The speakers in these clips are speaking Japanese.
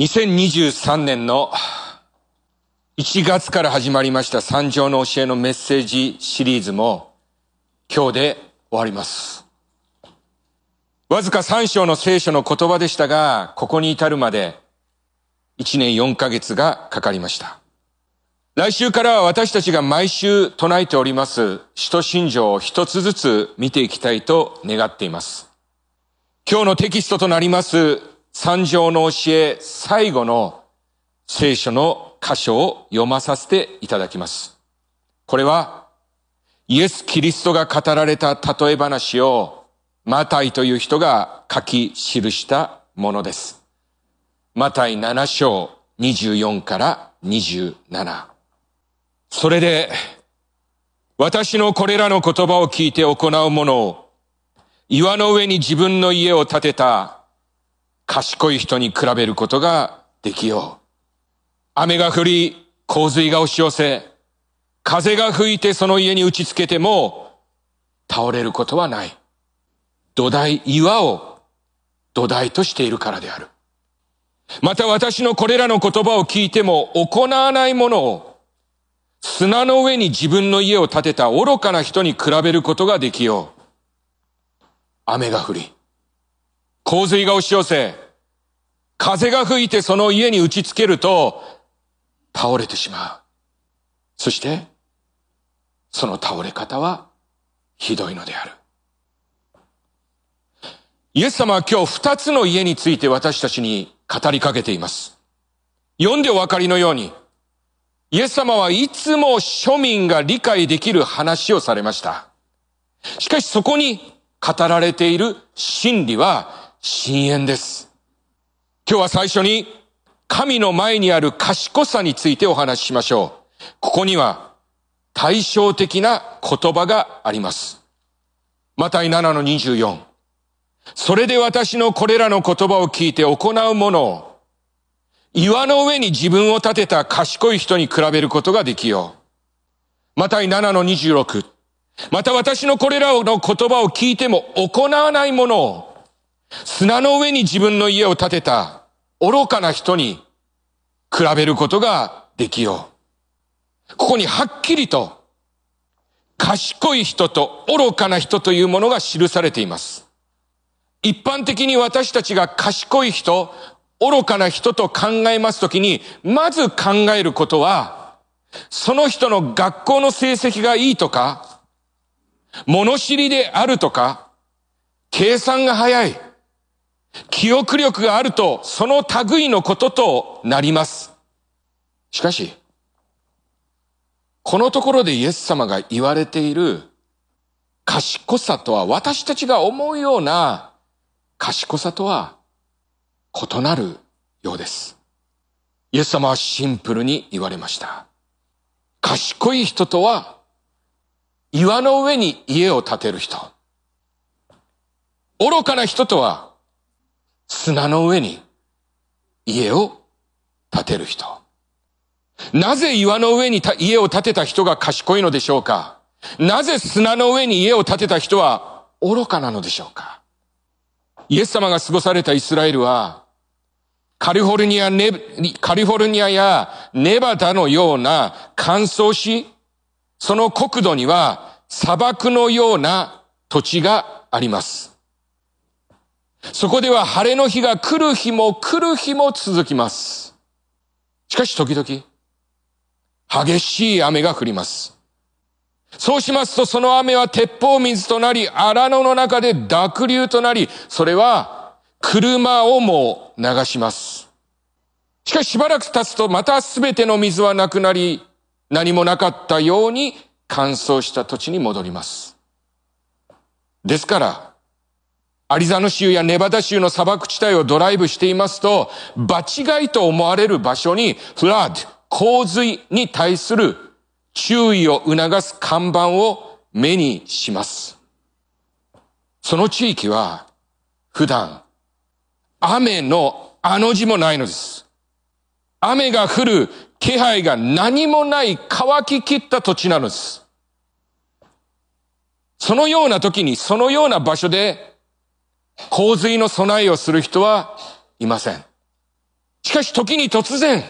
2023年の1月から始まりました三条の教えのメッセージシリーズも今日で終わります。わずか3章の聖書の言葉でしたが、ここに至るまで1年4ヶ月がかかりました。来週からは私たちが毎週唱えております、使徒信条を一つずつ見ていきたいと願っています。今日のテキストとなります三条の教え最後の聖書の箇所を読まさせていただきます。これはイエス・キリストが語られた例え話をマタイという人が書き記したものです。マタイ7章24から27。それで私のこれらの言葉を聞いて行うものを岩の上に自分の家を建てた賢い人に比べることができよう。雨が降り、洪水が押し寄せ、風が吹いてその家に打ちつけても、倒れることはない。土台、岩を土台としているからである。また私のこれらの言葉を聞いても行わないものを、砂の上に自分の家を建てた愚かな人に比べることができよう。雨が降り、洪水が押し寄せ、風が吹いてその家に打ちつけると、倒れてしまう。そして、その倒れ方は、ひどいのである。イエス様は今日二つの家について私たちに語りかけています。読んでお分かりのように、イエス様はいつも庶民が理解できる話をされました。しかしそこに語られている真理は深淵です。今日は最初に神の前にある賢さについてお話ししましょう。ここには対照的な言葉があります。マタイ7の24。それで私のこれらの言葉を聞いて行うものを、岩の上に自分を立てた賢い人に比べることができよう。マタイ7の26。また私のこれらの言葉を聞いても行わないものを、砂の上に自分の家を建てた愚かな人に比べることができよう。ここにはっきりと賢い人と愚かな人というものが記されています。一般的に私たちが賢い人、愚かな人と考えますときに、まず考えることは、その人の学校の成績がいいとか、物知りであるとか、計算が早い、記憶力があると、その類のこととなります。しかし、このところでイエス様が言われている賢さとは、私たちが思うような賢さとは異なるようです。イエス様はシンプルに言われました。賢い人とは、岩の上に家を建てる人。愚かな人とは、砂の上に家を建てる人。なぜ岩の上に家を建てた人が賢いのでしょうか？なぜ砂の上に家を建てた人は愚かなのでしょうか？イエス様が過ごされたイスラエルは、カリフォルニア、ネ、カリフォルニアやネバダのような乾燥し、その国土には砂漠のような土地があります。そこでは晴れの日が来る日も来る日も続きます。しかし時々、激しい雨が降ります。そうしますとその雨は鉄砲水となり、荒野の中で濁流となり、それは車をも流します。しかししばらく経つとまたすべての水はなくなり、何もなかったように乾燥した土地に戻ります。ですから、アリザノ州やネバダ州の砂漠地帯をドライブしていますと、場違いと思われる場所に、フラッド、洪水に対する注意を促す看板を目にします。その地域は、普段、雨のあの字もないのです。雨が降る気配が何もない乾ききった土地なのです。そのような時に、そのような場所で洪水の備えをする人はいません。しかし時に突然、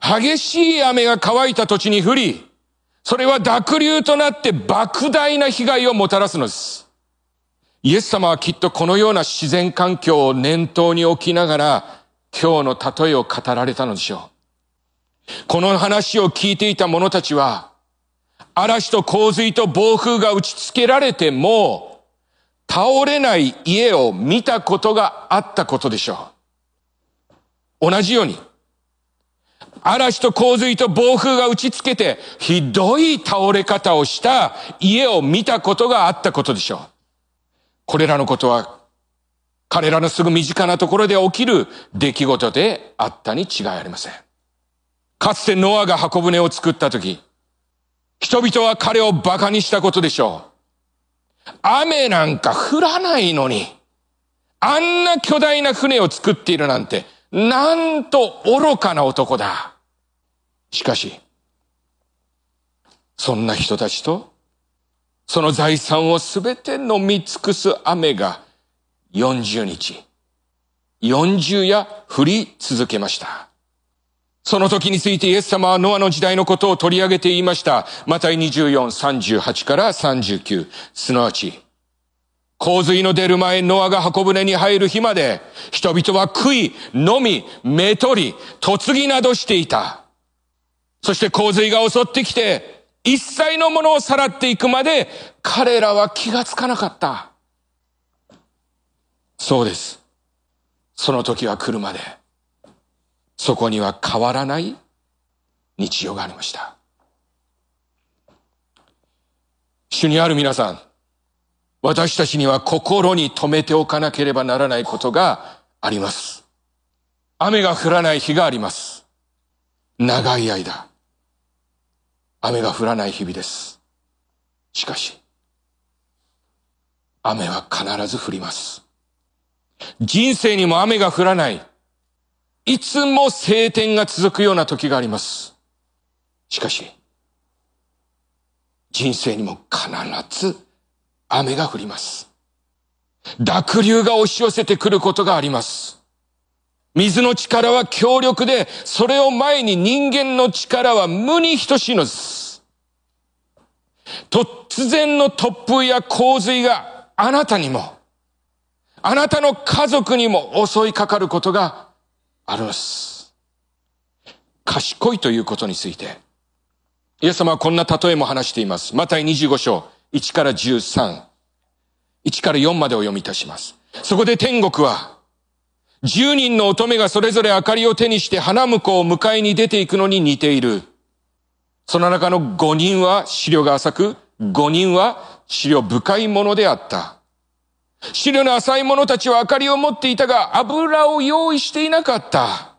激しい雨が乾いた土地に降り、それは濁流となって莫大な被害をもたらすのです。イエス様はきっとこのような自然環境を念頭に置きながら、今日の例えを語られたのでしょう。この話を聞いていた者たちは、嵐と洪水と暴風が打ちつけられても、倒れない家を見たことがあったことでしょう。同じように、嵐と洪水と暴風が打ちつけて、ひどい倒れ方をした家を見たことがあったことでしょう。これらのことは、彼らのすぐ身近なところで起きる出来事であったに違いありません。かつてノアが箱舟を作った時、人々は彼を馬鹿にしたことでしょう。雨なんか降らないのに、あんな巨大な船を作っているなんて、なんと愚かな男だ。しかし、そんな人たちと、その財産をすべて飲み尽くす雨が40日、40夜降り続けました。その時についてイエス様はノアの時代のことを取り上げて言いました。また24、38から39。すなわち、洪水の出る前、ノアが箱舟に入る日まで、人々は食い、飲み、目取り、嫁ぎなどしていた。そして洪水が襲ってきて、一切のものをさらっていくまで、彼らは気がつかなかった。そうです。その時は来るまで、そこには変わらない日常がありました。主にある皆さん、私たちには心に留めておかなければならないことがあります。雨が降らない日があります。長い間、雨が降らない日々です。しかし、雨は必ず降ります。人生にも雨が降らない。いつも晴天が続くような時があります。しかし、人生にも必ず雨が降ります。濁流が押し寄せてくることがあります。水の力は強力で、それを前に人間の力は無に等しいのです。突然の突風や洪水があなたにも、あなたの家族にも襲いかかることがあるのです。賢いということについて、イエス様はこんな例えも話しています。マタイ25章。1から13、1から4までお読みいたします。そこで天国は、10人の乙女がそれぞれ明かりを手にして花婿を迎えに出ていくのに似ている。その中の5人は資料が浅く、5人は資料深いものであった。資料の浅い者たちは明かりを持っていたが油を用意していなかった。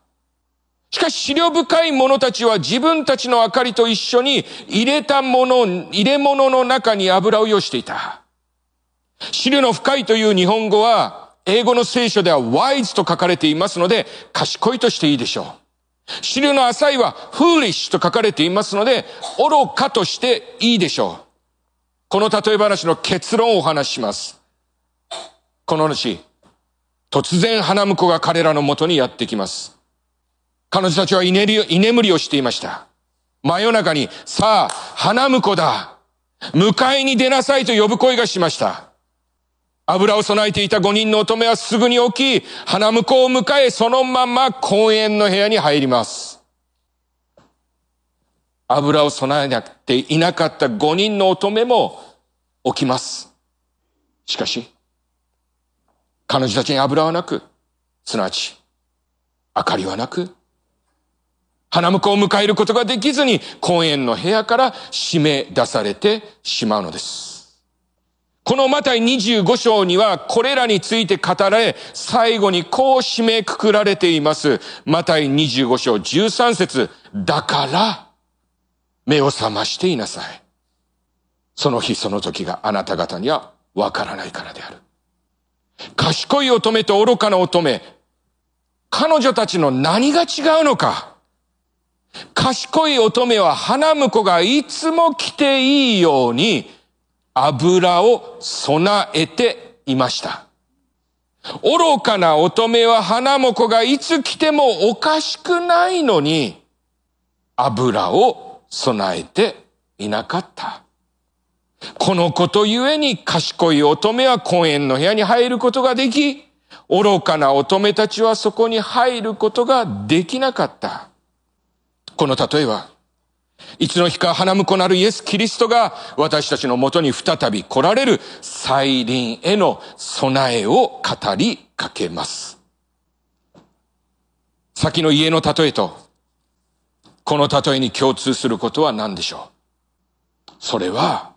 しかし、資料深い者たちは自分たちの明かりと一緒に入れたもの、入れ物の中に油を用していた。資料の深いという日本語は、英語の聖書では wise と書かれていますので、賢いとしていいでしょう。資料の浅いは foolish と書かれていますので、愚かとしていいでしょう。この例え話の結論をお話しします。この主、突然花婿が彼らのもとにやってきます。彼女たちは居眠りをしていました。真夜中に、さあ、花婿だ。迎えに出なさいと呼ぶ声がしました。油を備えていた五人の乙女はすぐに起き、花婿を迎え、そのまま公園の部屋に入ります。油を備えなくていなかった五人の乙女も起きます。しかし、彼女たちに油はなく、すなわち、明かりはなく、花婿を迎えることができずに、公園の部屋から締め出されてしまうのです。このマタイ25章にはこれらについて語られ、最後にこう締めくくられています。マタイ25章13節だから、目を覚ましていなさい。その日その時があなた方にはわからないからである。賢い乙女と愚かな乙女、彼女たちの何が違うのか賢い乙女は花婿がいつも来ていいように油を備えていました。愚かな乙女は花も子がいつ来てもおかしくないのに、油を備えていなかった。このことゆえに賢い乙女は婚宴の部屋に入ることができ、愚かな乙女たちはそこに入ることができなかった。この例えは、いつの日か花婿なるイエス・キリストが私たちのもとに再び来られる再臨への備えを語りかけます。先の家の例えと、この例えに共通することは何でしょう？それは、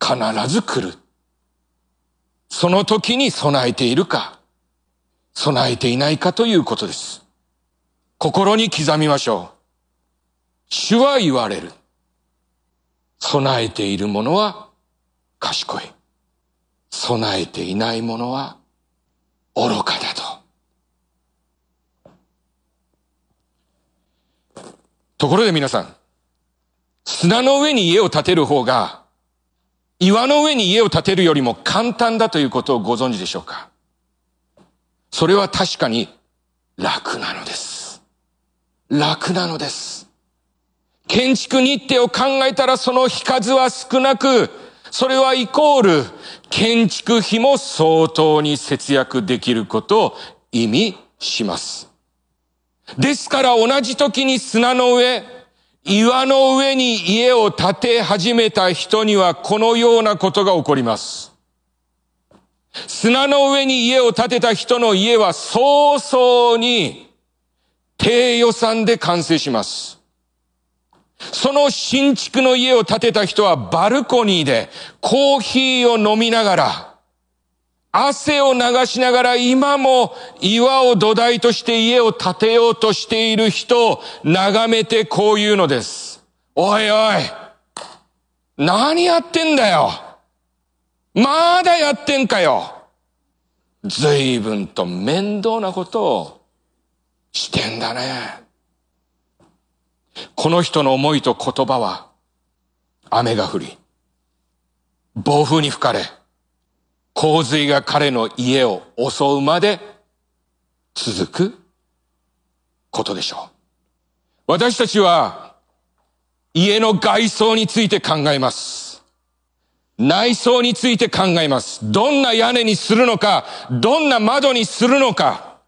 必ず来る。その時に備えているか、備えていないかということです。心に刻みましょう。主は言われる。備えている者は賢い。備えていない者は愚かだと。ところで皆さん、砂の上に家を建てる方が岩の上に家を建てるよりも簡単だということをご存知でしょうか？それは確かに楽なのです。楽なのです。建築日程を考えたらその日数は少なく、それはイコール建築費も相当に節約できることを意味します。ですから同じ時に砂の上、岩の上に家を建て始めた人にはこのようなことが起こります。砂の上に家を建てた人の家は早々に低予算で完成します。その新築の家を建てた人はバルコニーでコーヒーを飲みながら汗を流しながら今も岩を土台として家を建てようとしている人を眺めてこう言うのです。おいおい何やってんだよまだやってんかよ随分と面倒なことをしてんだね。この人の思いと言葉は雨が降り、暴風に吹かれ、洪水が彼の家を襲うまで続くことでしょう。私たちは家の外装について考えます。内装について考えます。どんな屋根にするのか、どんな窓にするのか、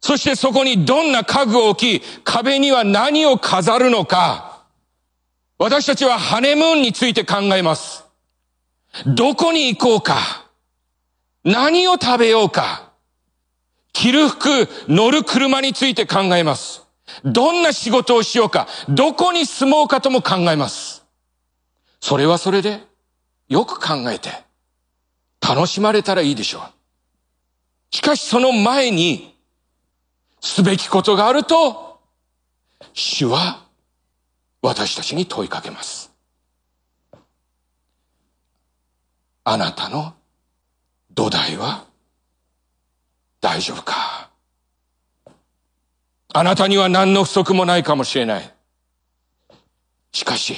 そしてそこにどんな家具を置き、壁には何を飾るのか、私たちはハネムーンについて考えます。どこに行こうか。何を食べようか。着る服、乗る車について考えます。どんな仕事をしようか。どこに住もうかとも考えます。それはそれで、よく考えて、楽しまれたらいいでしょう。しかしその前に、すべきことがあると、主は私たちに問いかけます。あなたの土台は？大丈夫か？あなたには何の不足もないかもしれない。しかし、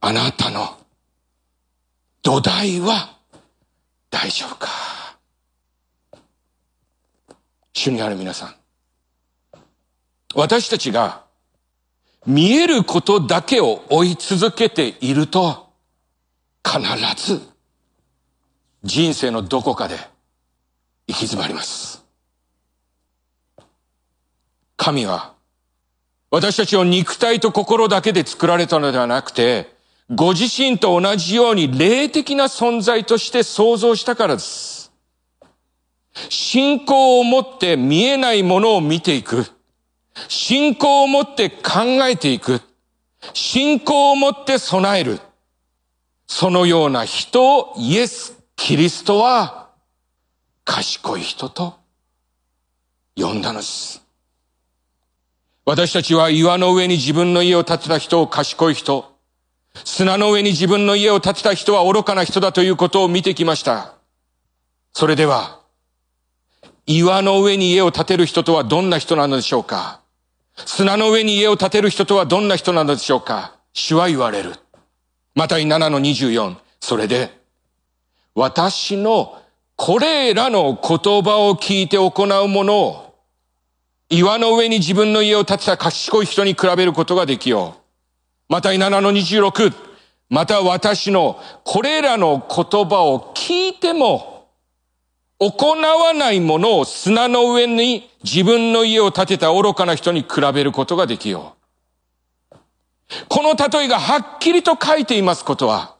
あなたの土台は大丈夫か？主にある皆さん。私たちが見えることだけを追い続けていると、必ず人生のどこかで行き詰まります。神は私たちを肉体と心だけで作られたのではなくて、ご自身と同じように霊的な存在として創造したからです。信仰を持って見えないものを見ていく。信仰を持って考えていく。信仰を持って備える。そのような人をイエスキリストは賢い人と呼んだのです。私たちは岩の上に自分の家を建てた人を賢い人、砂の上に自分の家を建てた人は愚かな人だということを見てきました。それでは、岩の上に家を建てる人とはどんな人なのでしょうか砂の上に家を建てる人とはどんな人なのでしょうか主は言われる。また7の24。それで、私のこれらの言葉を聞いて行うものを、岩の上に自分の家を建てた賢い人に比べることができよう。また7の26、また私のこれらの言葉を聞いても、行わないものを砂の上に自分の家を建てた愚かな人に比べることができよう。この例えがはっきりと書いていますことは、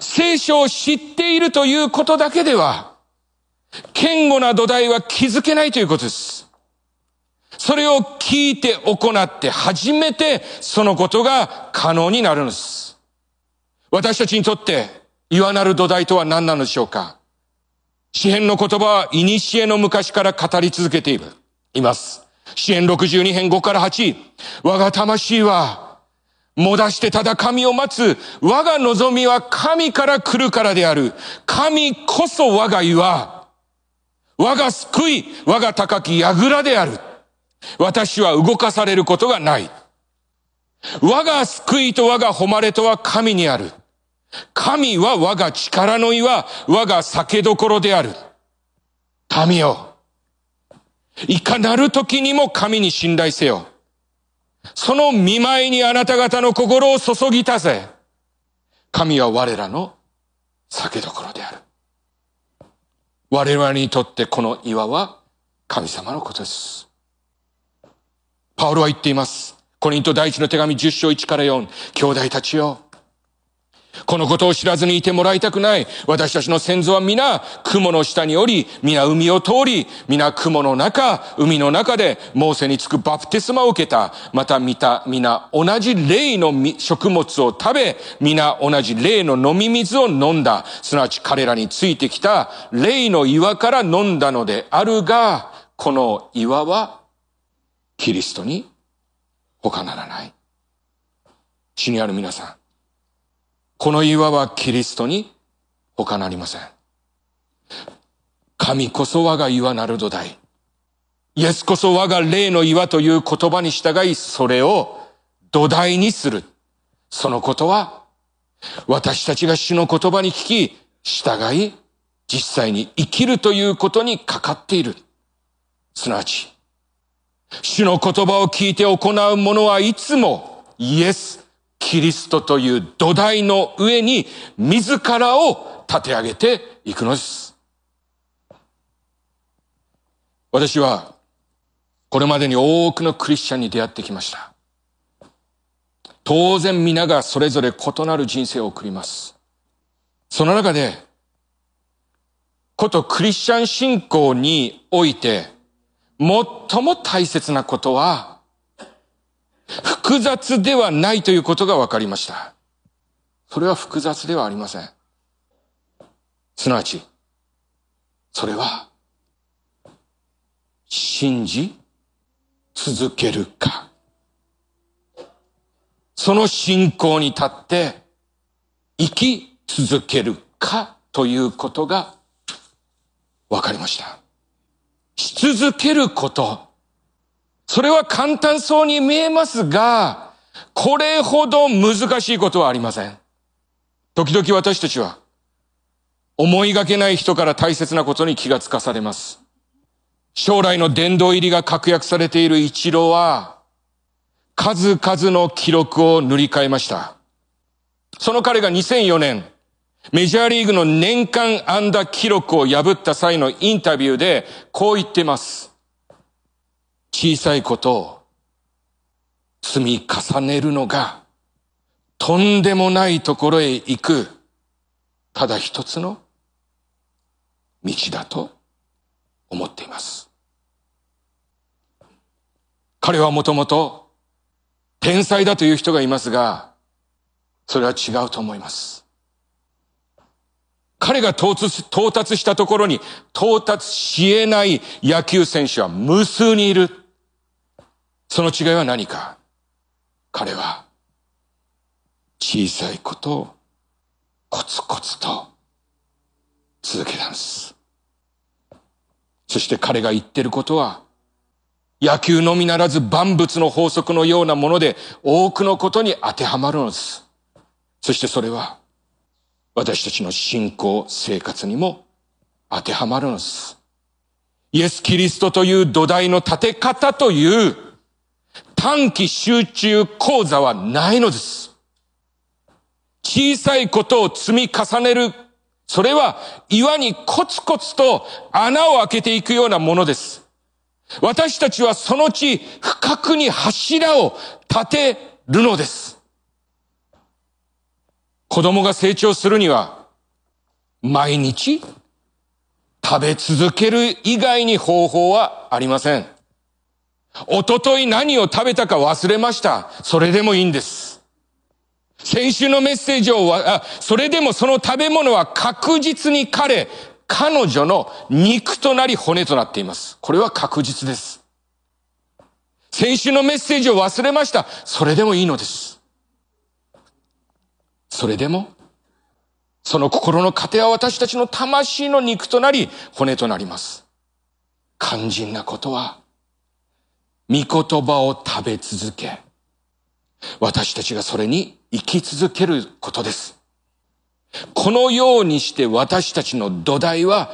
聖書を知っているということだけでは、堅固な土台は築けないということです。それを聞いて行って初めてそのことが可能になるんです。私たちにとって岩なる土台とは何なのでしょうか詩篇の言葉は古の昔から語り続けている、います。詩篇62編5から8。我が魂は、もだしてただ神を待つ。我が望みは神から来るからである。神こそ我が岩。我が救い、我が高き櫓である。私は動かされることがない。我が救いと我が誉れとは神にある。神は我が力の岩、我が酒どころである。民よ。いかなる時にも神に信頼せよ。その見舞いにあなた方の心を注ぎたぜ。神は我らの酒どころである。我々にとってこの岩は神様のことです。パウロは言っています。コリント第一の手紙10章1から4。兄弟たちよ。このことを知らずにいてもらいたくない。私たちの先祖は皆、雲の下におり、皆海を通り、皆雲の中、海の中で、モーセにつくバプテスマを受けた。また見た、皆同じ霊の食物を食べ、皆同じ霊の飲み水を飲んだ。すなわち彼らについてきた霊の岩から飲んだのであるが、この岩は、キリストに他ならない。死にある皆さん。この岩はキリストに他なりません。神こそ我が岩なる土台。イエスこそ我が霊の岩という言葉に従い、それを土台にする。そのことは、私たちが主の言葉に聞き、従い、実際に生きるということにかかっている。すなわち、主の言葉を聞いて行う者はいつもイエス、キリストという土台の上に自らを立て上げていくのです。私はこれまでに多くのクリスチャンに出会ってきました。当然皆がそれぞれ異なる人生を送ります。その中で、ことクリスチャン信仰において、最も大切なことは、複雑ではないということが分かりました。それは複雑ではありません。すなわち、それは、信じ続けるか。その信仰に立って生き続けるかということが分かりました。し続けること。それは簡単そうに見えますが、これほど難しいことはありません。時々私たちは、思いがけない人から大切なことに気がつかされます。将来の殿堂入りが確約されている一郎は、数々の記録を塗り替えました。その彼が2004年、メジャーリーグの年間安打記録を破った際のインタビューで、こう言ってます。小さいことを積み重ねるのがとんでもないところへ行くただ一つの道だと思っています。彼はもともと天才だという人がいますが、それは違うと思います。彼が到達したところに到達し得ない野球選手は無数にいる。その違いは何か？彼は小さいことをコツコツと続けたんです。そして彼が言ってることは野球のみならず万物の法則のようなもので多くのことに当てはまるのです。そしてそれは私たちの信仰生活にも当てはまるのです。イエス・キリストという土台の立て方という短期集中講座はないのです。小さいことを積み重ねる。それは岩にコツコツと穴を開けていくようなものです。私たちはその地深くに柱を立てるのです。子供が成長するには毎日食べ続ける以外に方法はありません。おととい何を食べたか忘れました。それでもいいんです。先週のメッセージを、あそれでもその食べ物は確実に彼、彼女の肉となり骨となっています。これは確実です。先週のメッセージを忘れました。それでもいいのです。それでも、その心の糧は私たちの魂の肉となり、骨となります。肝心なことは、御言葉を食べ続け、私たちがそれに生き続けることです。このようにして私たちの土台は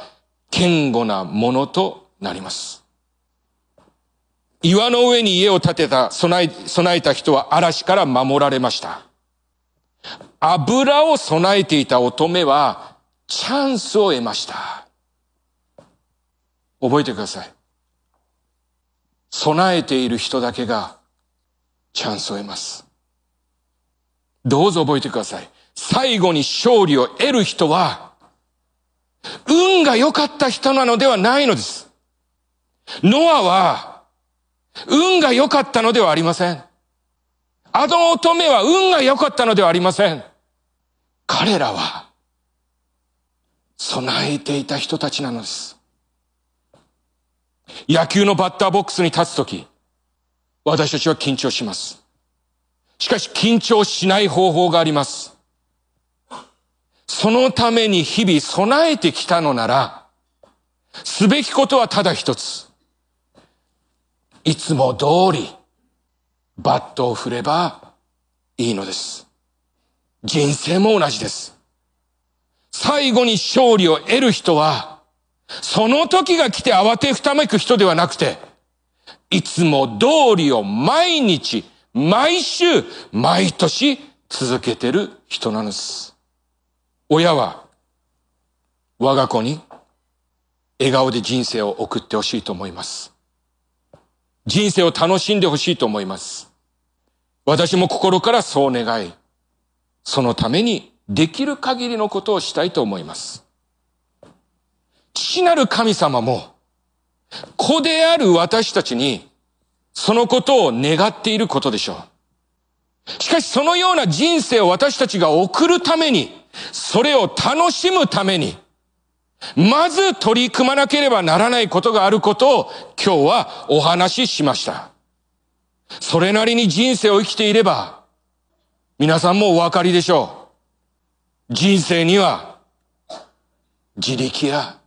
堅固なものとなります。岩の上に家を建てた、備え、備えた人は嵐から守られました。油を備えていた乙女はチャンスを得ました。覚えてください。備えている人だけがチャンスを得ます。どうぞ覚えてください。最後に勝利を得る人は、運が良かった人なのではないのです。ノアは、運が良かったのではありません。あの乙女は運が良かったのではありません。彼らは、備えていた人たちなのです。野球のバッターボックスに立つとき、私たちは緊張します。しかし緊張しない方法があります。そのために日々備えてきたのなら、すべきことはただ一つ。いつも通り、バットを振ればいいのです。人生も同じです。最後に勝利を得る人は、その時が来て慌てふためく人ではなくて、いつも通りを毎日、毎週、毎年続けてる人なんです。親は、我が子に笑顔で人生を送ってほしいと思います。人生を楽しんでほしいと思います。私も心からそう願い、そのためにできる限りのことをしたいと思います。父なる神様も、子である私たちに、そのことを願っていることでしょう。しかしそのような人生を私たちが送るために、それを楽しむために、まず取り組まなければならないことがあることを今日はお話ししました。それなりに人生を生きていれば、皆さんもお分かりでしょう。人生には、自力や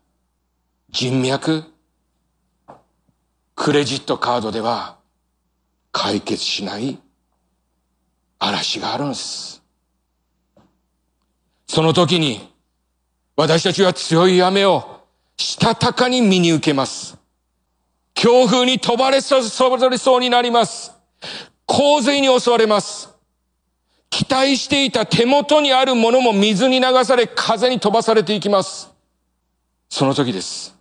人脈、クレジットカードでは解決しない嵐があるんです。その時に私たちは強い雨をしたたかに見に受けます。強風に飛ばれそうそうになります。洪水に襲われます。期待していた手元にあるものも水に流され風に飛ばされていきます。その時です。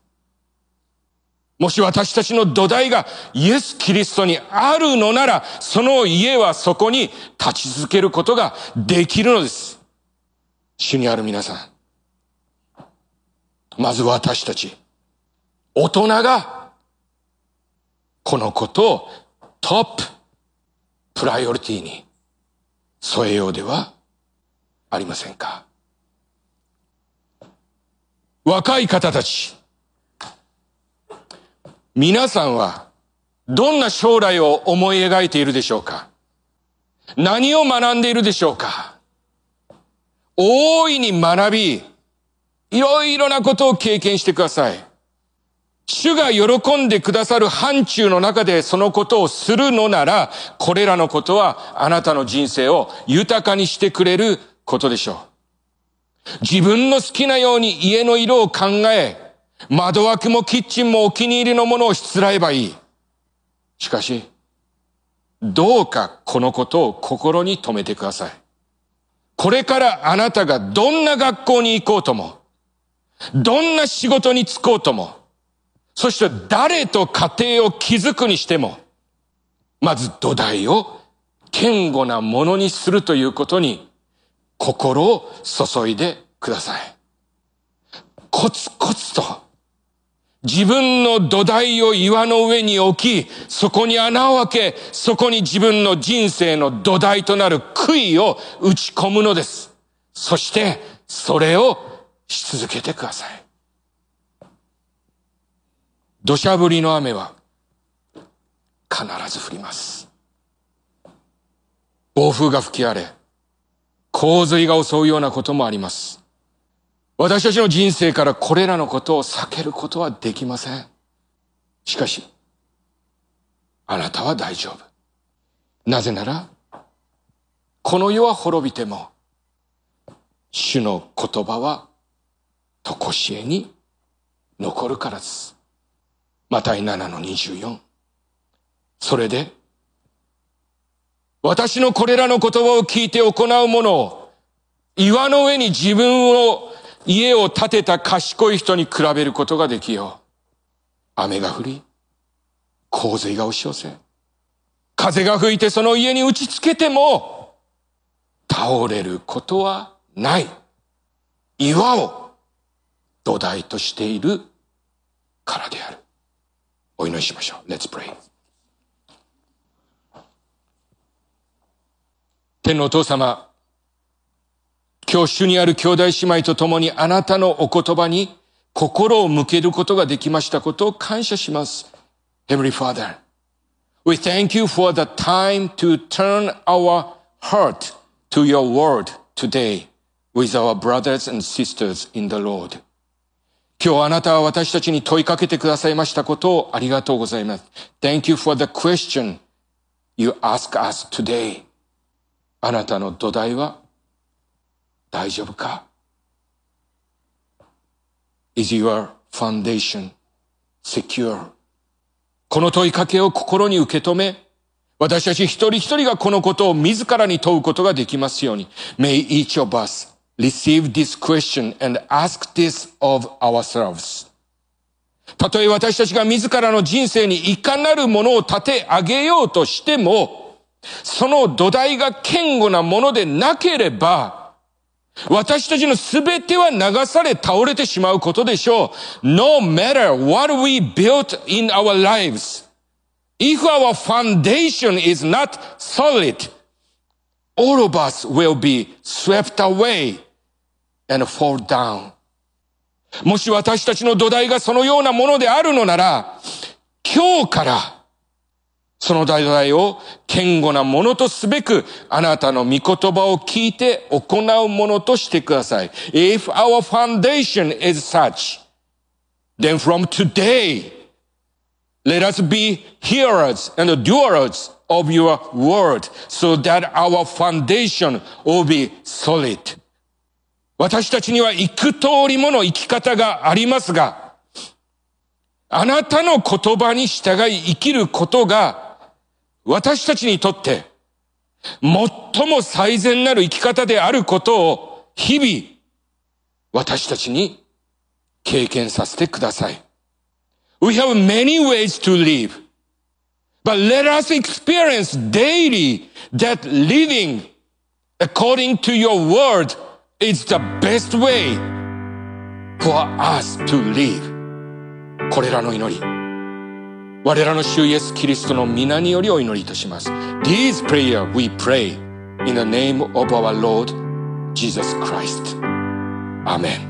もし私たちの土台がイエス・キリストにあるのなら、その家はそこに立ち続けることができるのです。主にある皆さん。まず私たち、大人が、このことをトップ、プライオリティに添えようではありませんか。若い方たち、皆さんはどんな将来を思い描いているでしょうか？何を学んでいるでしょうか？大いに学び、いろいろなことを経験してください。主が喜んでくださる範疇の中でそのことをするのなら、これらのことはあなたの人生を豊かにしてくれることでしょう。自分の好きなように家の色を考え、窓枠もキッチンもお気に入りのものをしつらえばいい。しかし、どうかこのことを心に留めてください。これからあなたがどんな学校に行こうとも、どんな仕事に就こうとも、そして誰と家庭を築くにしても、まず土台を堅固なものにするということに心を注いでください。コツコツと自分の土台を岩の上に置き、そこに穴を開け、そこに自分の人生の土台となる杭を打ち込むのです。そして、それをし続けてください。土砂降りの雨は必ず降ります。暴風が吹き荒れ、洪水が襲うようなこともあります。私たちの人生からこれらのことを避けることはできません。しかし、あなたは大丈夫。なぜなら、この世は滅びても、主の言葉は、とこしえに残るからです。マタイ7の24。それで、私のこれらの言葉を聞いて行うものを、岩の上に自分を、家を建てた賢い人に比べることができよう。雨が降り、洪水が押し寄せ、風が吹いてその家に打ちつけても、倒れることはない。岩を土台としているからである。お祈りしましょう。Let's pray. 天のお父様、今日主にある兄弟姉妹と共にあなたのお言葉に心を向けることができましたことを感謝します。Heavenly Father, we thank you for the time to turn our heart to your word today with our brothers and sisters in the Lord. 今日あなたは私たちに問いかけてくださいましたことをありがとうございます。Thank you for the question you ask us today. あなたの土台は大丈夫か ?Is your foundation secure? この問いかけを心に受け止め、私たち一人一人がこのことを自らに問うことができますように。May each of us receive this question and ask this of ourselves. たとえ私たちが自らの人生にいかなるものを立て上げようとしても、その土台が堅固なものでなければ、私たちのすべては流され倒れてしまうことでしょう。No matter what we built in our lives, if our foundation is not solid, all of us will be swept away and fall down. もし私たちの土台がそのようなものであるのなら、今日からその土台を堅固なものとすべく、あなたの御言葉を聞いて行うものとしてください。If our foundation is such, then from today, let us be hearers and doers of your word so that our foundation will be solid. 私たちには幾通りもの生き方がありますが、あなたの言葉に従い生きることが私たちにとって最も最善なる生き方であることを日々私たちに経験させてください。We have many ways to live. But let us experience daily that living according to your word is the best way for us to live. これらの祈り。我らの主イエス・キリストの皆によりお祈りいたします。These prayer we pray in the name of our Lord Jesus Christ. Amen.